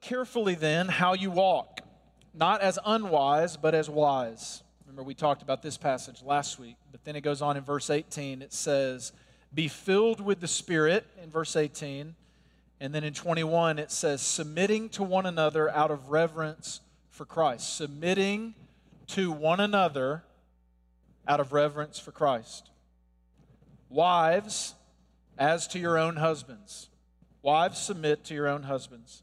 carefully then how you walk, not as unwise, but as wise. Remember, we talked about this passage last week, but then it goes on in verse 18. It says, Be filled with the Spirit, in verse 18. And then in 21, it says, Submitting to one another out of reverence for Christ. Submitting to one another out of reverence for Christ. Wives, as to your own husbands. Wives, submit to your own husbands,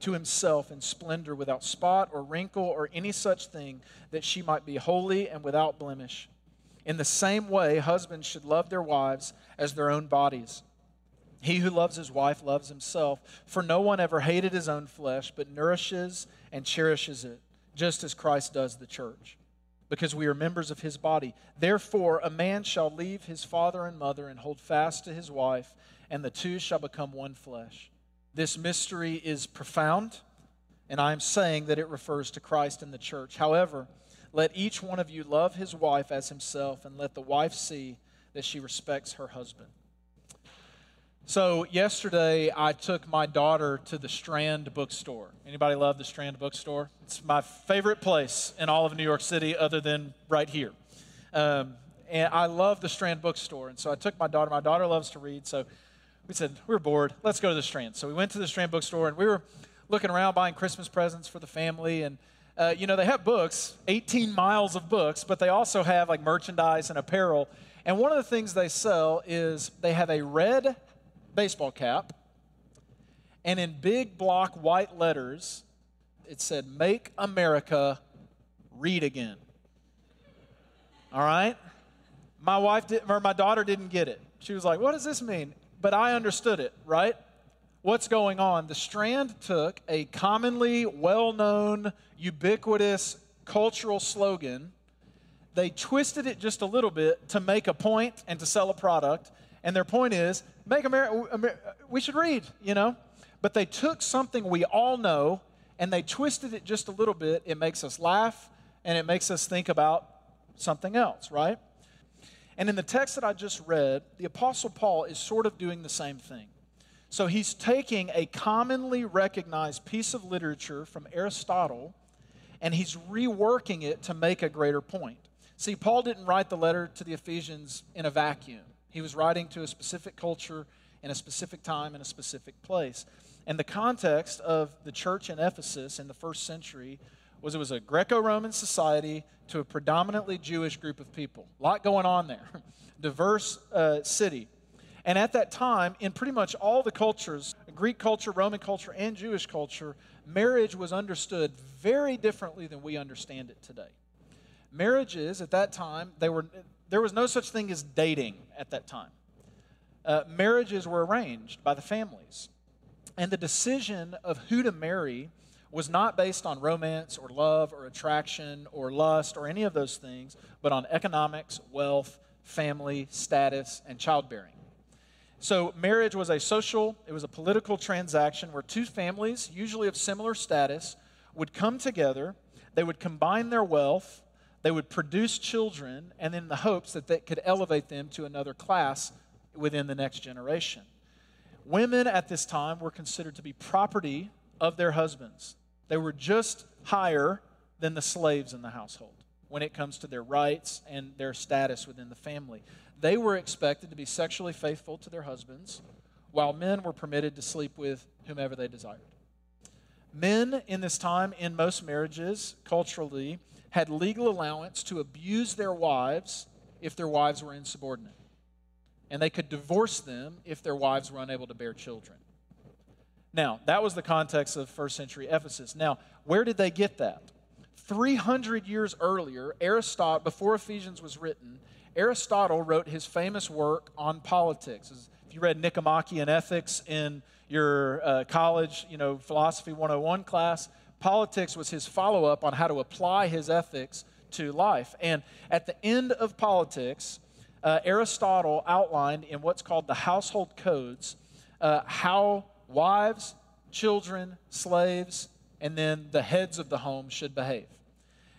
to himself in splendor, without spot or wrinkle or any such thing, that she might be holy and without blemish. In the same way, husbands should love their wives as their own bodies. He who loves his wife loves himself, for no one ever hated his own flesh, but nourishes and cherishes it, just as Christ does the church, because we are members of his body. Therefore, a man shall leave his father and mother and hold fast to his wife, and the two shall become one flesh. This mystery is profound, and I am saying that it refers to Christ and the church. However, let each one of you love his wife as himself, and let the wife see that she respects her husband. So yesterday I took my daughter to the Strand bookstore. Anybody love the Strand bookstore? It's my favorite place in all of New York City other than right here. Um, and I love the Strand bookstore. And so I took my daughter. My daughter loves to read, so we said, we are bored. Let's go to the Strand. So we went to the Strand bookstore and we were looking around buying Christmas presents for the family. And, uh, you know, they have books, 18 miles of books, but they also have like merchandise and apparel. And one of the things they sell is they have a red baseball cap, and in big block white letters, it said, Make America Read Again. All right? My wife did, or my daughter didn't get it. She was like, What does this mean? But I understood it, right? What's going on? The Strand took a commonly well known, ubiquitous cultural slogan. They twisted it just a little bit to make a point and to sell a product. And their point is make America, we should read, you know? But they took something we all know and they twisted it just a little bit. It makes us laugh and it makes us think about something else, right? And in the text that I just read, the Apostle Paul is sort of doing the same thing. So he's taking a commonly recognized piece of literature from Aristotle and he's reworking it to make a greater point. See, Paul didn't write the letter to the Ephesians in a vacuum, he was writing to a specific culture in a specific time in a specific place. And the context of the church in Ephesus in the first century was it was a Greco-Roman society to a predominantly Jewish group of people. A lot going on there. Diverse uh, city. And at that time, in pretty much all the cultures, Greek culture, Roman culture, and Jewish culture, marriage was understood very differently than we understand it today. Marriages at that time, they were, there was no such thing as dating at that time. Uh, marriages were arranged by the families. And the decision of who to marry was not based on romance or love or attraction or lust or any of those things, but on economics, wealth, family, status, and childbearing. So, marriage was a social, it was a political transaction where two families, usually of similar status, would come together, they would combine their wealth, they would produce children, and in the hopes that they could elevate them to another class within the next generation. Women at this time were considered to be property of their husbands. They were just higher than the slaves in the household when it comes to their rights and their status within the family. They were expected to be sexually faithful to their husbands, while men were permitted to sleep with whomever they desired. Men in this time, in most marriages, culturally, had legal allowance to abuse their wives if their wives were insubordinate. And they could divorce them if their wives were unable to bear children. Now, that was the context of first century Ephesus. Now, where did they get that? 300 years earlier, Aristotle, before Ephesians was written, Aristotle wrote his famous work on politics. If you read Nicomachean Ethics in your uh, college, you know, philosophy 101 class, Politics was his follow up on how to apply his ethics to life. And at the end of politics, uh, Aristotle outlined in what's called the household codes uh, how wives, children, slaves, and then the heads of the home should behave.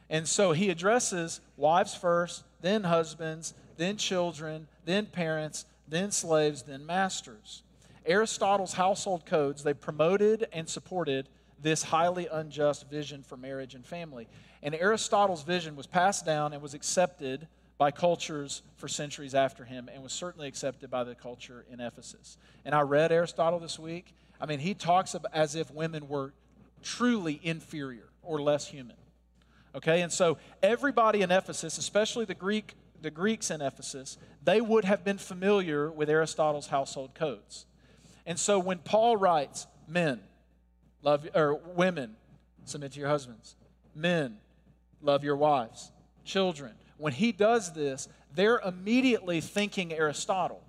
And so he addresses wives first, then husbands, then children, then parents, then slaves, then masters. Aristotle's household codes, they promoted and supported this highly unjust vision for marriage and family. And Aristotle's vision was passed down and was accepted by cultures for centuries after him and was certainly accepted by the culture in Ephesus. And I read Aristotle this week. I mean, he talks as if women were truly inferior or less human. Okay, and so everybody in Ephesus, especially the Greek, the Greeks in Ephesus, they would have been familiar with Aristotle's household codes. And so when Paul writes, men, love or women, submit to your husbands. Men, love your wives. Children, when he does this, they're immediately thinking Aristotle.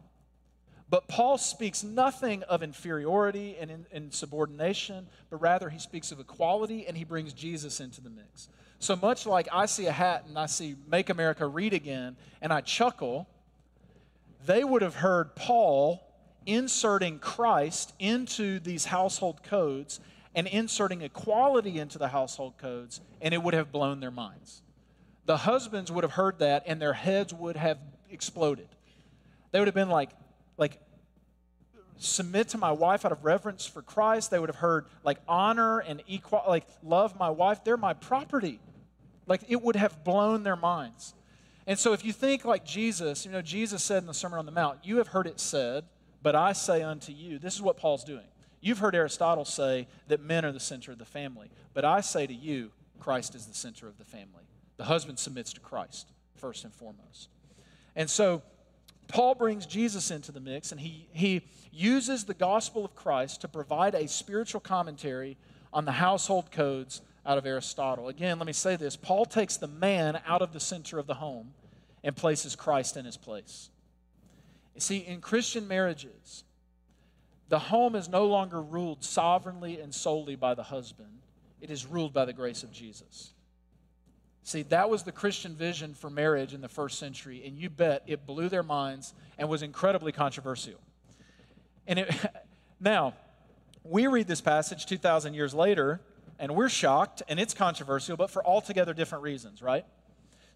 But Paul speaks nothing of inferiority and, in, subordination, but rather he speaks of equality and he brings Jesus into the mix. So much like I see a hat and I see Make America Read Again and I chuckle, they would have heard Paul inserting Christ into these household codes and inserting equality into the household codes, and it would have blown their minds. The husbands would have heard that and their heads would have exploded. They would have been like, like submit to my wife out of reverence for Christ. They would have heard like honor and equal, like love my wife. They're my property. Like it would have blown their minds. And so if you think like Jesus, you know, Jesus said in the Sermon on the Mount, you have heard it said, but I say unto you, this is what Paul's doing. You've heard Aristotle say that men are the center of the family, but I say to you, Christ is the center of the family. The husband submits to Christ first and foremost. And so Paul brings Jesus into the mix, and he, he uses the gospel of Christ to provide a spiritual commentary on the household codes out of Aristotle. Again, let me say this Paul takes the man out of the center of the home and places Christ in his place. You see, in Christian marriages, the home is no longer ruled sovereignly and solely by the husband, it is ruled by the grace of Jesus. See, that was the Christian vision for marriage in the first century, and you bet it blew their minds and was incredibly controversial. And it, now, we read this passage 2,000 years later, and we're shocked, and it's controversial, but for altogether different reasons, right?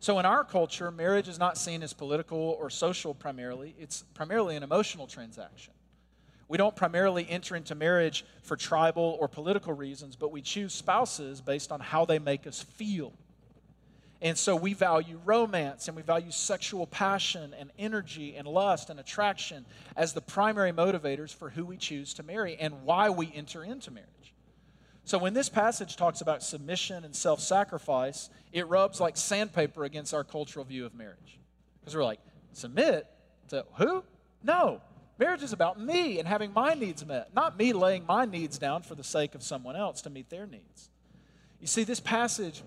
So, in our culture, marriage is not seen as political or social primarily, it's primarily an emotional transaction. We don't primarily enter into marriage for tribal or political reasons, but we choose spouses based on how they make us feel. And so we value romance and we value sexual passion and energy and lust and attraction as the primary motivators for who we choose to marry and why we enter into marriage. So when this passage talks about submission and self sacrifice, it rubs like sandpaper against our cultural view of marriage. Because we're like, submit to who? No. Marriage is about me and having my needs met, not me laying my needs down for the sake of someone else to meet their needs. You see, this passage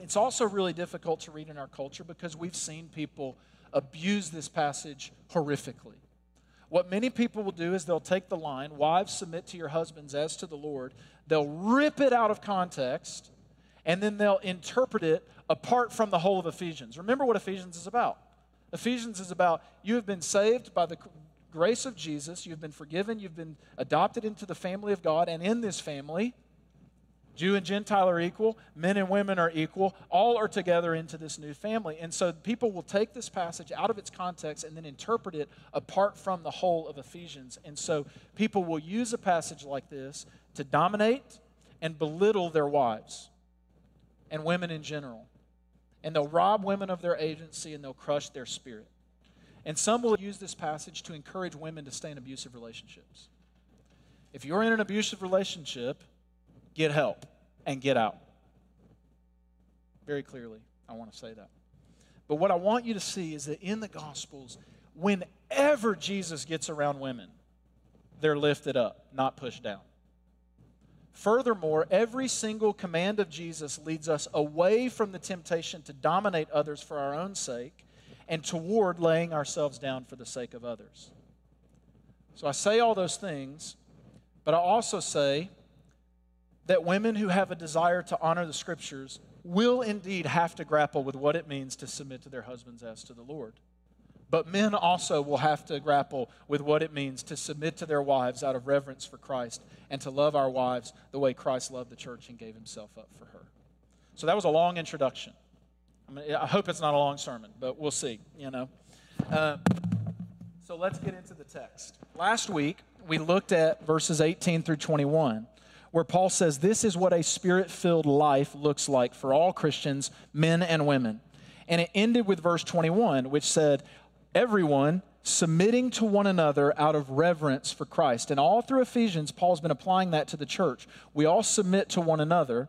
it's also really difficult to read in our culture because we've seen people abuse this passage horrifically. What many people will do is they'll take the line, Wives, submit to your husbands as to the Lord, they'll rip it out of context, and then they'll interpret it apart from the whole of Ephesians. Remember what Ephesians is about. Ephesians is about you have been saved by the grace of Jesus, you've been forgiven, you've been adopted into the family of God, and in this family, Jew and Gentile are equal, men and women are equal, all are together into this new family. And so people will take this passage out of its context and then interpret it apart from the whole of Ephesians. And so people will use a passage like this to dominate and belittle their wives and women in general. And they'll rob women of their agency and they'll crush their spirit. And some will use this passage to encourage women to stay in abusive relationships. If you're in an abusive relationship, get help and get out. Very clearly, I want to say that. But what I want you to see is that in the Gospels, whenever Jesus gets around women, they're lifted up, not pushed down. Furthermore, every single command of Jesus leads us away from the temptation to dominate others for our own sake and toward laying ourselves down for the sake of others. So I say all those things, but I also say that women who have a desire to honor the scriptures will indeed have to grapple with what it means to submit to their husbands as to the Lord. But men also will have to grapple with what it means to submit to their wives out of reverence for Christ and to love our wives the way Christ loved the church and gave himself up for her. So that was a long introduction. I, mean, I hope it's not a long sermon, but we'll see, you know. Uh, so let's get into the text. Last week, we looked at verses 18 through 21 where Paul says this is what a spirit filled life looks like for all Christians, men and women. And it ended with verse 21, which said, Everyone submitting to one another out of reverence for Christ. And all through Ephesians, Paul's been applying that to the church. We all submit to one another.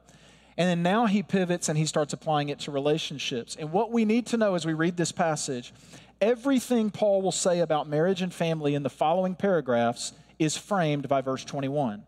And then now he pivots and he starts applying it to relationships. And what we need to know as we read this passage, everything Paul will say about marriage and family in the following paragraphs is framed by verse 21.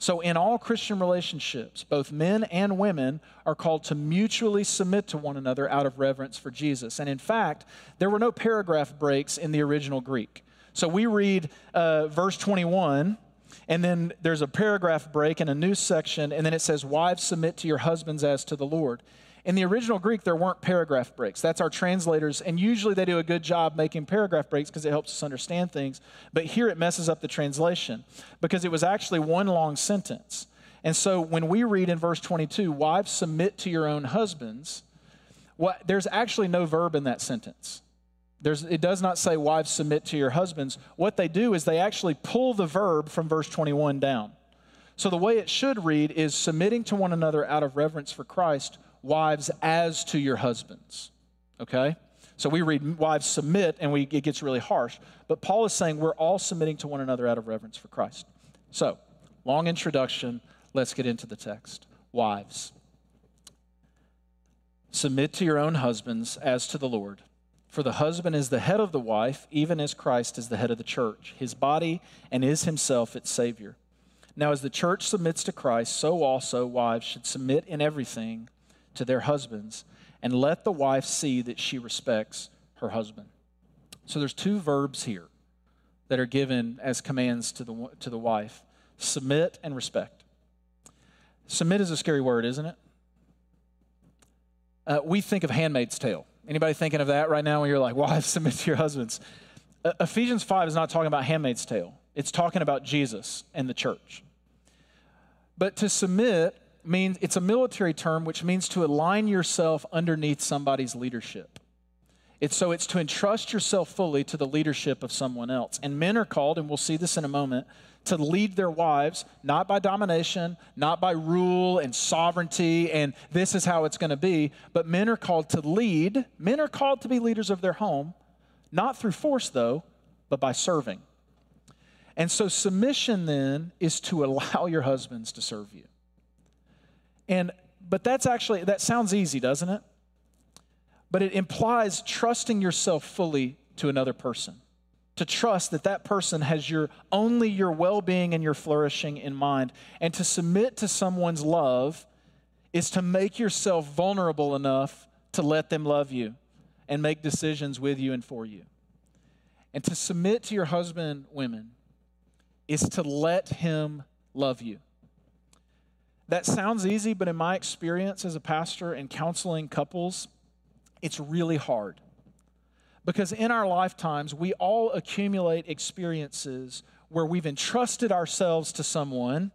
So, in all Christian relationships, both men and women are called to mutually submit to one another out of reverence for Jesus. And in fact, there were no paragraph breaks in the original Greek. So, we read uh, verse 21, and then there's a paragraph break in a new section, and then it says, Wives, submit to your husbands as to the Lord. In the original Greek, there weren't paragraph breaks. That's our translators, and usually they do a good job making paragraph breaks because it helps us understand things. But here it messes up the translation because it was actually one long sentence. And so when we read in verse 22, wives submit to your own husbands, what, there's actually no verb in that sentence. There's, it does not say wives submit to your husbands. What they do is they actually pull the verb from verse 21 down. So the way it should read is submitting to one another out of reverence for Christ wives as to your husbands. Okay? So we read wives submit and we, it gets really harsh. But Paul is saying we're all submitting to one another out of reverence for Christ. So, long introduction. Let's get into the text. Wives, submit to your own husbands as to the Lord. For the husband is the head of the wife, even as Christ is the head of the church, his body, and is himself its Savior. Now, as the church submits to Christ, so also wives should submit in everything to their husbands, and let the wife see that she respects her husband. So there's two verbs here that are given as commands to the, to the wife submit and respect. Submit is a scary word, isn't it? Uh, we think of Handmaid's Tale. Anybody thinking of that right now when you're like, wives, submit to your husbands? Uh, Ephesians 5 is not talking about Handmaid's Tale, it's talking about Jesus and the church. But to submit means it's a military term which means to align yourself underneath somebody's leadership. It's so it's to entrust yourself fully to the leadership of someone else. And men are called, and we'll see this in a moment, to lead their wives, not by domination, not by rule and sovereignty, and this is how it's going to be, but men are called to lead. Men are called to be leaders of their home, not through force, though, but by serving. And so submission then is to allow your husbands to serve you. And but that's actually that sounds easy, doesn't it? But it implies trusting yourself fully to another person. To trust that that person has your only your well-being and your flourishing in mind and to submit to someone's love is to make yourself vulnerable enough to let them love you and make decisions with you and for you. And to submit to your husband, women, is to let him love you. That sounds easy, but in my experience as a pastor and counseling couples, it's really hard. Because in our lifetimes, we all accumulate experiences where we've entrusted ourselves to someone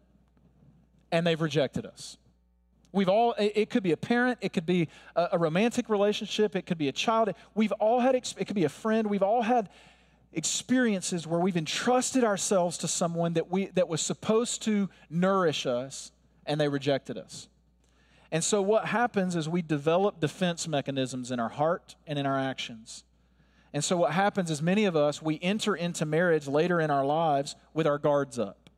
and they've rejected us. We've all, it could be a parent, it could be a, romantic relationship, it could be a child. We've all had, it could be a friend. We've all had experiences where we've entrusted ourselves to someone that, we, that was supposed to nourish us and they rejected us. And so, what happens is we develop defense mechanisms in our heart and in our actions. And so, what happens is many of us, we enter into marriage later in our lives with our guards up.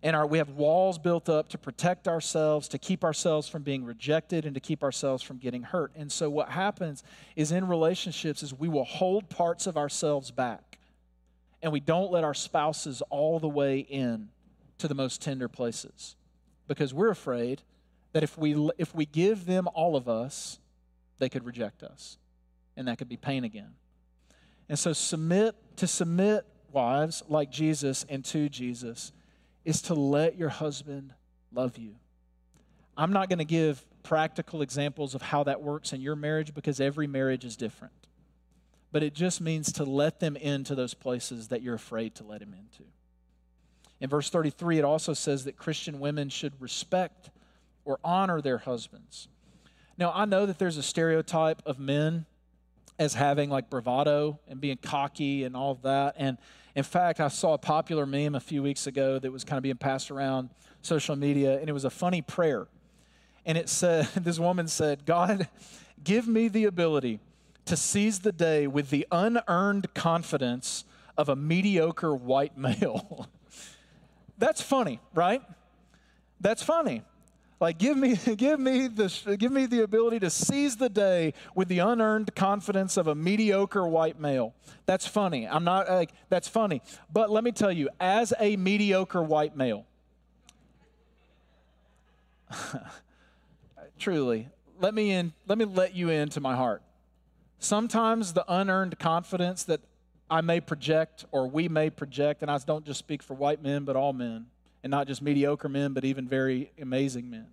And our, we have walls built up to protect ourselves, to keep ourselves from being rejected, and to keep ourselves from getting hurt. And so, what happens is in relationships is we will hold parts of ourselves back, and we don't let our spouses all the way in to the most tender places because we're afraid that if we, if we give them all of us, they could reject us. And that could be pain again. And so, submit to submit, wives, like Jesus and to Jesus, is to let your husband love you. I'm not going to give practical examples of how that works in your marriage because every marriage is different. But it just means to let them into those places that you're afraid to let them into. In verse 33, it also says that Christian women should respect or honor their husbands. Now, I know that there's a stereotype of men as having like bravado and being cocky and all of that. And in fact, I saw a popular meme a few weeks ago that was kind of being passed around social media, and it was a funny prayer. And it said, this woman said, God, give me the ability to seize the day with the unearned confidence of a mediocre white male. That's funny, right? That's funny. Like give me give me the give me the ability to seize the day with the unearned confidence of a mediocre white male. That's funny. I'm not like that's funny. But let me tell you, as a mediocre white male, truly, let me in let me let you into my heart. Sometimes the unearned confidence that I may project or we may project, and I don't just speak for white men, but all men, and not just mediocre men, but even very amazing men.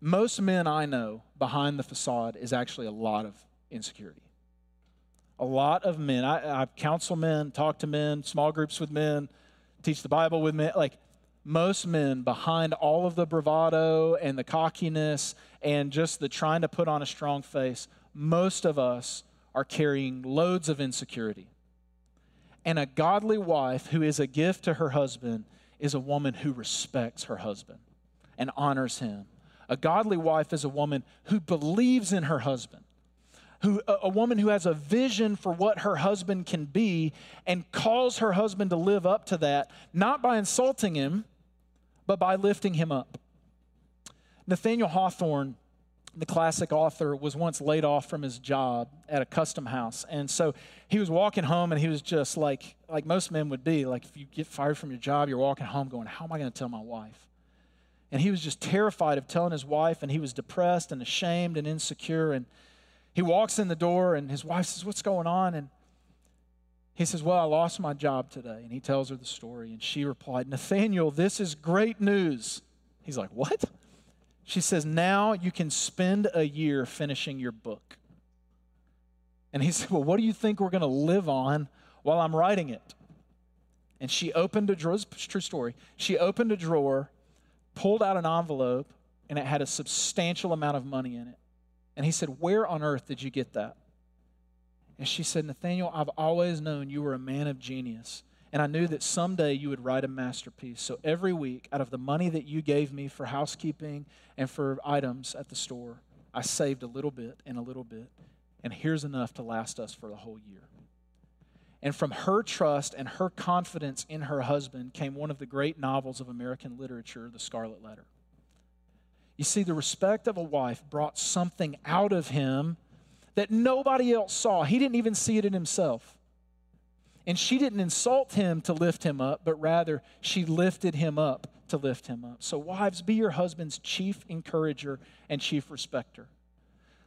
Most men I know behind the facade is actually a lot of insecurity. A lot of men, I, I counsel men, talk to men, small groups with men, teach the Bible with men. Like most men, behind all of the bravado and the cockiness and just the trying to put on a strong face, most of us are carrying loads of insecurity. And a godly wife who is a gift to her husband is a woman who respects her husband and honors him. A godly wife is a woman who believes in her husband, who, a, a woman who has a vision for what her husband can be and calls her husband to live up to that, not by insulting him, but by lifting him up. Nathaniel Hawthorne the classic author was once laid off from his job at a custom house. And so he was walking home and he was just like like most men would be like if you get fired from your job you're walking home going how am i going to tell my wife? And he was just terrified of telling his wife and he was depressed and ashamed and insecure. And he walks in the door and his wife says what's going on? And he says well i lost my job today. And he tells her the story and she replied nathaniel this is great news. He's like what she says, Now you can spend a year finishing your book. And he said, Well, what do you think we're going to live on while I'm writing it? And she opened a drawer, true story. She opened a drawer, pulled out an envelope, and it had a substantial amount of money in it. And he said, Where on earth did you get that? And she said, Nathaniel, I've always known you were a man of genius. And I knew that someday you would write a masterpiece. So every week, out of the money that you gave me for housekeeping and for items at the store, I saved a little bit and a little bit. And here's enough to last us for the whole year. And from her trust and her confidence in her husband came one of the great novels of American literature, The Scarlet Letter. You see, the respect of a wife brought something out of him that nobody else saw. He didn't even see it in himself. And she didn't insult him to lift him up, but rather she lifted him up to lift him up. So, wives, be your husband's chief encourager and chief respecter.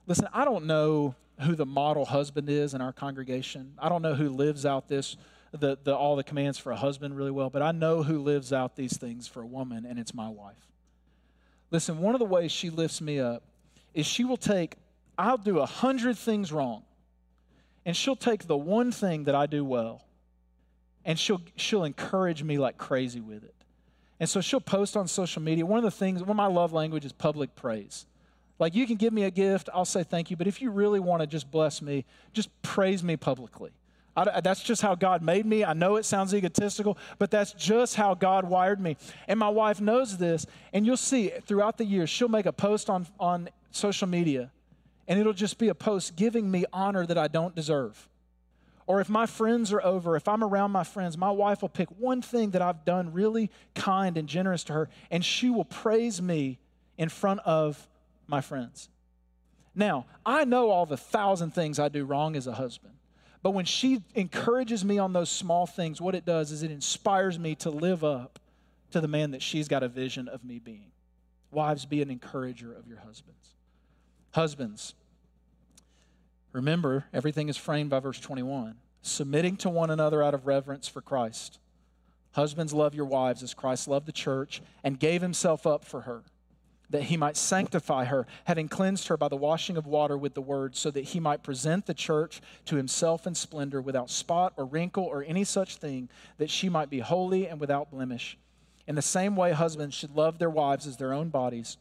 Listen, I don't know who the model husband is in our congregation. I don't know who lives out this, the, the, all the commands for a husband really well, but I know who lives out these things for a woman, and it's my wife. Listen, one of the ways she lifts me up is she will take, I'll do a hundred things wrong and she'll take the one thing that I do well and she'll she'll encourage me like crazy with it. And so she'll post on social media. One of the things, one of my love language is public praise. Like you can give me a gift, I'll say thank you, but if you really want to just bless me, just praise me publicly. I, that's just how God made me. I know it sounds egotistical, but that's just how God wired me. And my wife knows this, and you'll see throughout the years, she'll make a post on, on social media and it'll just be a post giving me honor that I don't deserve. Or if my friends are over, if I'm around my friends, my wife will pick one thing that I've done really kind and generous to her, and she will praise me in front of my friends. Now, I know all the thousand things I do wrong as a husband, but when she encourages me on those small things, what it does is it inspires me to live up to the man that she's got a vision of me being. Wives, be an encourager of your husbands. Husbands, remember, everything is framed by verse 21 submitting to one another out of reverence for Christ. Husbands, love your wives as Christ loved the church and gave himself up for her, that he might sanctify her, having cleansed her by the washing of water with the word, so that he might present the church to himself in splendor, without spot or wrinkle or any such thing, that she might be holy and without blemish. In the same way, husbands should love their wives as their own bodies.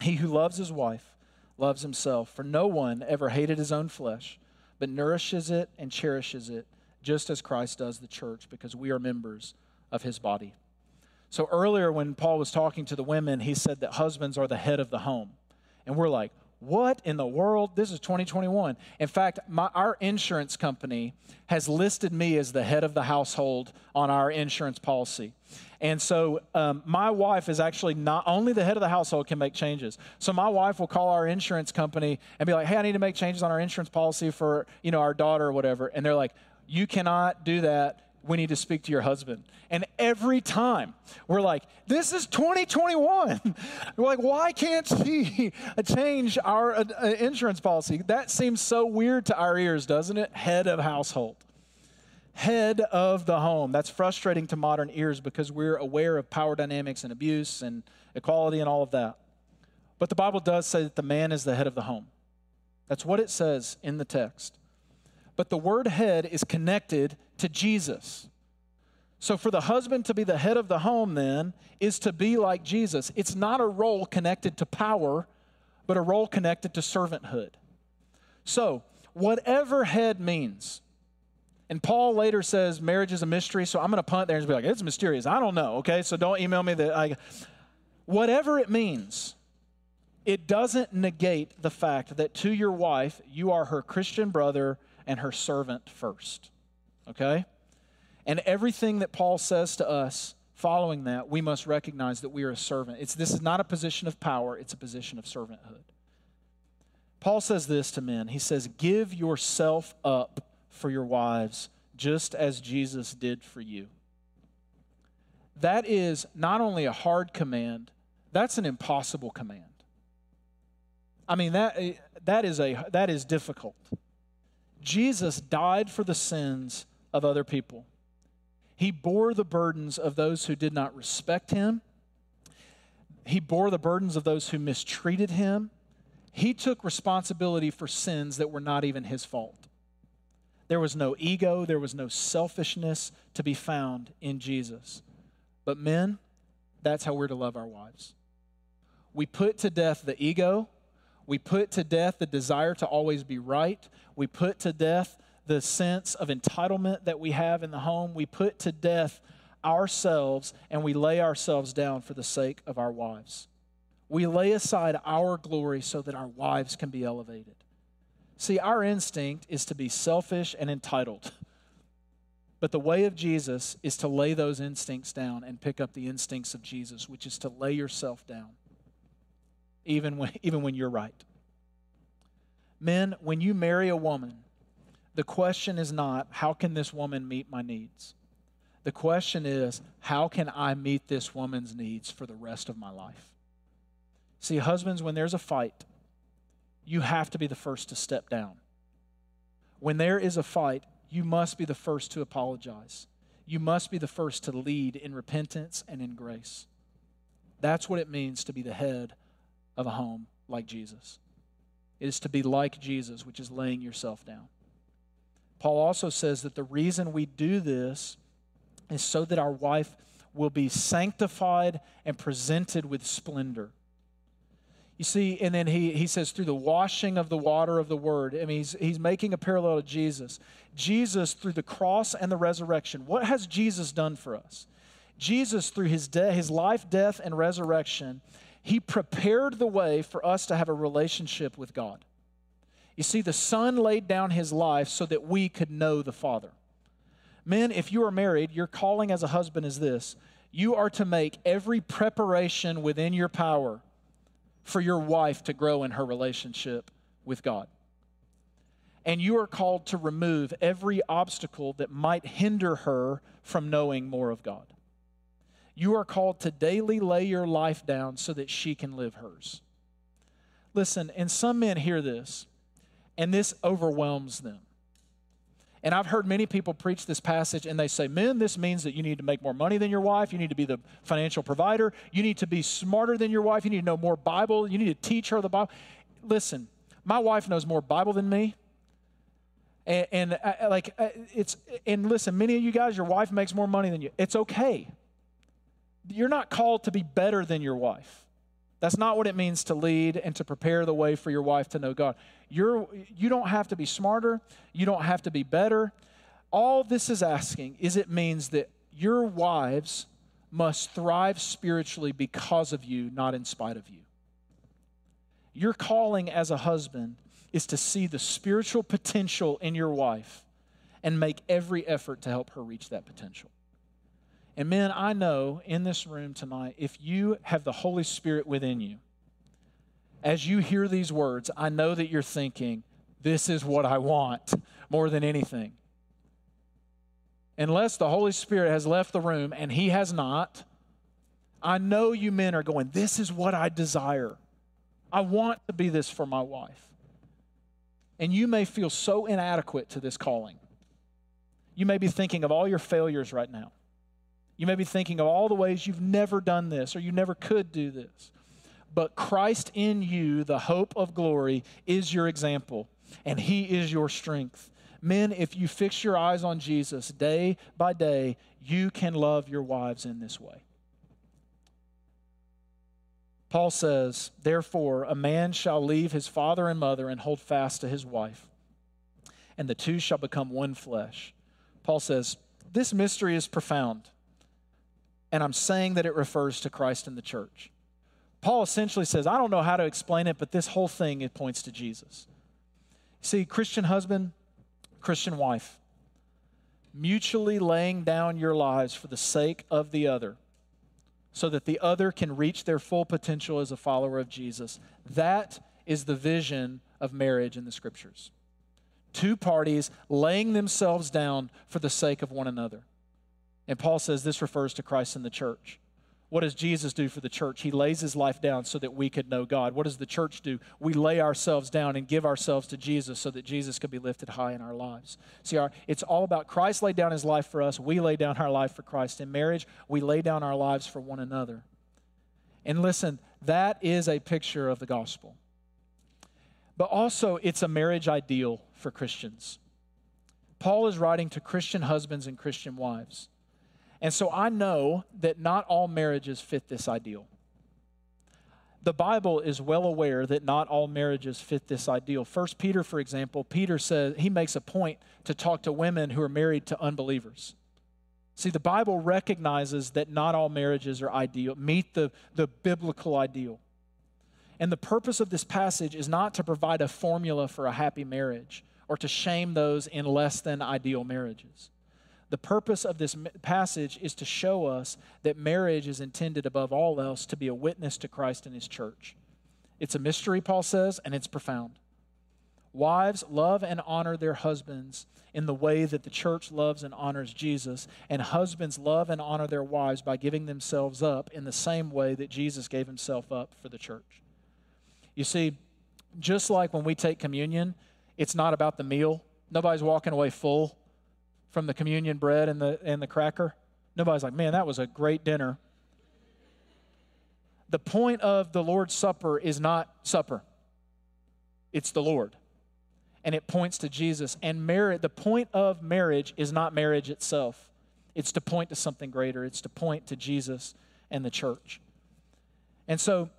He who loves his wife loves himself, for no one ever hated his own flesh, but nourishes it and cherishes it, just as Christ does the church, because we are members of his body. So earlier, when Paul was talking to the women, he said that husbands are the head of the home. And we're like, what in the world? This is 2021. In fact, my, our insurance company has listed me as the head of the household on our insurance policy. And so um, my wife is actually not only the head of the household can make changes. So my wife will call our insurance company and be like, "Hey, I need to make changes on our insurance policy for you know our daughter or whatever." And they're like, "You cannot do that we need to speak to your husband. And every time we're like, this is 2021. we're like, why can't she change our uh, uh, insurance policy? That seems so weird to our ears, doesn't it? Head of household. Head of the home. That's frustrating to modern ears because we're aware of power dynamics and abuse and equality and all of that. But the Bible does say that the man is the head of the home. That's what it says in the text. But the word head is connected to Jesus. So, for the husband to be the head of the home, then, is to be like Jesus. It's not a role connected to power, but a role connected to servanthood. So, whatever head means, and Paul later says marriage is a mystery, so I'm going to punt there and be like, it's mysterious. I don't know, okay? So don't email me that I. Whatever it means, it doesn't negate the fact that to your wife, you are her Christian brother and her servant first okay? And everything that Paul says to us following that, we must recognize that we are a servant. It's, this is not a position of power, it's a position of servanthood. Paul says this to men He says, Give yourself up for your wives, just as Jesus did for you. That is not only a hard command, that's an impossible command. I mean, that, eh, that, is, a, that is difficult. Jesus died for the sins of other people. He bore the burdens of those who did not respect him. He bore the burdens of those who mistreated him. He took responsibility for sins that were not even his fault. There was no ego, there was no selfishness to be found in Jesus. But men, that's how we're to love our wives. We put to death the ego, we put to death the desire to always be right, we put to death the sense of entitlement that we have in the home. We put to death ourselves and we lay ourselves down for the sake of our wives. We lay aside our glory so that our wives can be elevated. See, our instinct is to be selfish and entitled. But the way of Jesus is to lay those instincts down and pick up the instincts of Jesus, which is to lay yourself down, even when, even when you're right. Men, when you marry a woman, the question is not, how can this woman meet my needs? The question is, how can I meet this woman's needs for the rest of my life? See, husbands, when there's a fight, you have to be the first to step down. When there is a fight, you must be the first to apologize. You must be the first to lead in repentance and in grace. That's what it means to be the head of a home like Jesus. It is to be like Jesus, which is laying yourself down. Paul also says that the reason we do this is so that our wife will be sanctified and presented with splendor. You see, and then he, he says, through the washing of the water of the word. I mean, he's, he's making a parallel to Jesus. Jesus, through the cross and the resurrection, what has Jesus done for us? Jesus, through his, de- his life, death, and resurrection, he prepared the way for us to have a relationship with God. You see, the Son laid down his life so that we could know the Father. Men, if you are married, your calling as a husband is this you are to make every preparation within your power for your wife to grow in her relationship with God. And you are called to remove every obstacle that might hinder her from knowing more of God. You are called to daily lay your life down so that she can live hers. Listen, and some men hear this and this overwhelms them. And I've heard many people preach this passage and they say, Men, this means that you need to make more money than your wife. You need to be the financial provider. You need to be smarter than your wife. You need to know more Bible. You need to teach her the Bible. Listen, my wife knows more Bible than me. And, and uh, like, uh, it's, and listen, many of you guys, your wife makes more money than you. It's okay. You're not called to be better than your wife. That's not what it means to lead and to prepare the way for your wife to know God. You're, you don't have to be smarter, you don't have to be better. All this is asking is it means that your wives must thrive spiritually because of you, not in spite of you. Your calling as a husband is to see the spiritual potential in your wife and make every effort to help her reach that potential. And men, I know in this room tonight, if you have the Holy Spirit within you, as you hear these words, I know that you're thinking, this is what I want more than anything. Unless the Holy Spirit has left the room, and He has not, I know you men are going, this is what I desire. I want to be this for my wife. And you may feel so inadequate to this calling. You may be thinking of all your failures right now. You may be thinking of all the ways you've never done this or you never could do this. But Christ in you, the hope of glory, is your example, and He is your strength. Men, if you fix your eyes on Jesus day by day, you can love your wives in this way. Paul says, Therefore, a man shall leave his father and mother and hold fast to his wife, and the two shall become one flesh. Paul says, This mystery is profound and I'm saying that it refers to Christ and the church. Paul essentially says, I don't know how to explain it, but this whole thing, it points to Jesus. See, Christian husband, Christian wife, mutually laying down your lives for the sake of the other so that the other can reach their full potential as a follower of Jesus. That is the vision of marriage in the scriptures. Two parties laying themselves down for the sake of one another. And Paul says this refers to Christ and the church. What does Jesus do for the church? He lays his life down so that we could know God. What does the church do? We lay ourselves down and give ourselves to Jesus so that Jesus could be lifted high in our lives. See, our, it's all about Christ laid down his life for us. We lay down our life for Christ. In marriage, we lay down our lives for one another. And listen, that is a picture of the gospel. But also, it's a marriage ideal for Christians. Paul is writing to Christian husbands and Christian wives. And so I know that not all marriages fit this ideal. The Bible is well aware that not all marriages fit this ideal. First Peter, for example, Peter says he makes a point to talk to women who are married to unbelievers. See, the Bible recognizes that not all marriages are ideal, meet the, the biblical ideal. And the purpose of this passage is not to provide a formula for a happy marriage or to shame those in less than ideal marriages. The purpose of this passage is to show us that marriage is intended above all else to be a witness to Christ and his church. It's a mystery, Paul says, and it's profound. Wives love and honor their husbands in the way that the church loves and honors Jesus, and husbands love and honor their wives by giving themselves up in the same way that Jesus gave himself up for the church. You see, just like when we take communion, it's not about the meal. Nobody's walking away full from the communion bread and the, and the cracker. Nobody's like, man, that was a great dinner. The point of the Lord's Supper is not supper, it's the Lord. And it points to Jesus. And marriage, the point of marriage is not marriage itself, it's to point to something greater, it's to point to Jesus and the church. And so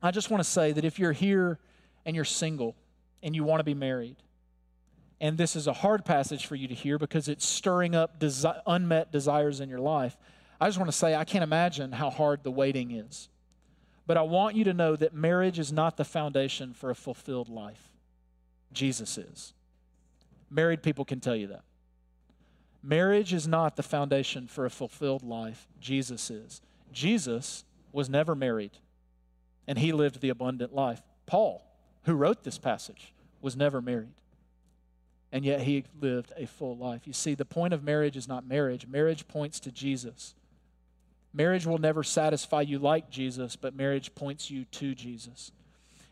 I just want to say that if you're here and you're single and you want to be married, and this is a hard passage for you to hear because it's stirring up desi- unmet desires in your life. I just want to say, I can't imagine how hard the waiting is. But I want you to know that marriage is not the foundation for a fulfilled life. Jesus is. Married people can tell you that. Marriage is not the foundation for a fulfilled life. Jesus is. Jesus was never married, and he lived the abundant life. Paul, who wrote this passage, was never married and yet he lived a full life. You see, the point of marriage is not marriage, marriage points to Jesus. Marriage will never satisfy you like Jesus, but marriage points you to Jesus.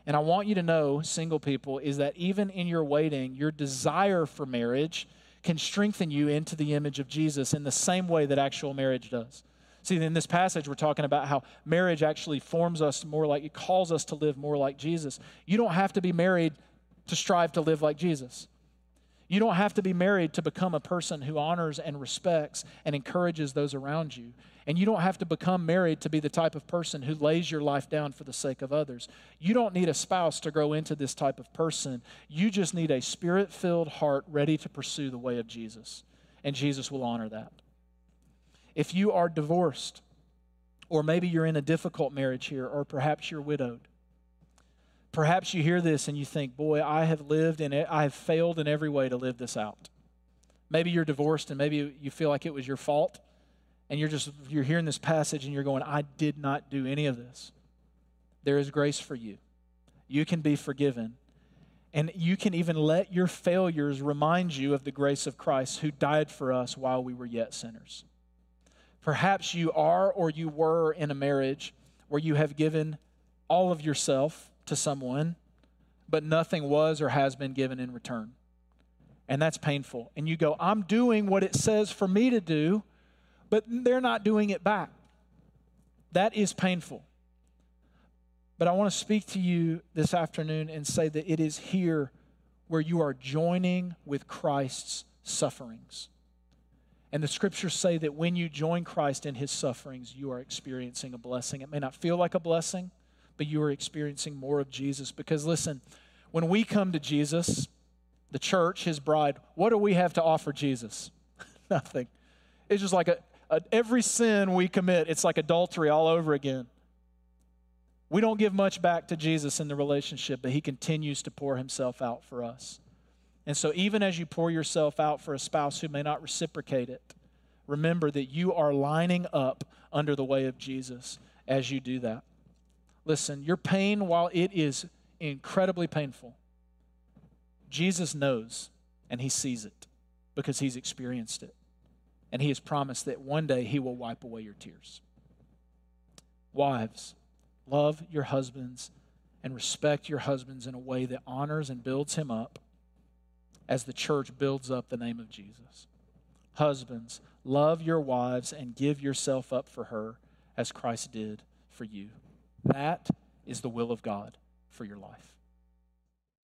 And I want you to know, single people, is that even in your waiting, your desire for marriage can strengthen you into the image of Jesus in the same way that actual marriage does. See, in this passage, we're talking about how marriage actually forms us more like, it calls us to live more like Jesus. You don't have to be married to strive to live like Jesus. You don't have to be married to become a person who honors and respects and encourages those around you. And you don't have to become married to be the type of person who lays your life down for the sake of others. You don't need a spouse to grow into this type of person. You just need a spirit filled heart ready to pursue the way of Jesus. And Jesus will honor that. If you are divorced, or maybe you're in a difficult marriage here, or perhaps you're widowed, perhaps you hear this and you think, boy, I have lived and I have failed in every way to live this out. Maybe you're divorced and maybe you feel like it was your fault and you're just you're hearing this passage and you're going i did not do any of this. There is grace for you. You can be forgiven and you can even let your failures remind you of the grace of christ who died for us while we were yet sinners. Perhaps you are or you were in a marriage where you have given all of yourself to someone, but nothing was or has been given in return. And that's painful. And you go, I'm doing what it says for me to do, but they're not doing it back. That is painful. But I want to speak to you this afternoon and say that it is here where you are joining with Christ's sufferings. And the scriptures say that when you join Christ in his sufferings, you are experiencing a blessing. It may not feel like a blessing, but you are experiencing more of Jesus. Because listen, when we come to Jesus, the church, his bride, what do we have to offer Jesus? Nothing. It's just like a, a, every sin we commit, it's like adultery all over again. We don't give much back to Jesus in the relationship, but he continues to pour himself out for us. And so, even as you pour yourself out for a spouse who may not reciprocate it, remember that you are lining up under the way of Jesus as you do that. Listen, your pain, while it is incredibly painful, Jesus knows and he sees it because he's experienced it. And he has promised that one day he will wipe away your tears. Wives, love your husbands and respect your husbands in a way that honors and builds him up as the church builds up the name of Jesus. Husbands, love your wives and give yourself up for her as Christ did for you. That is the will of God for your life.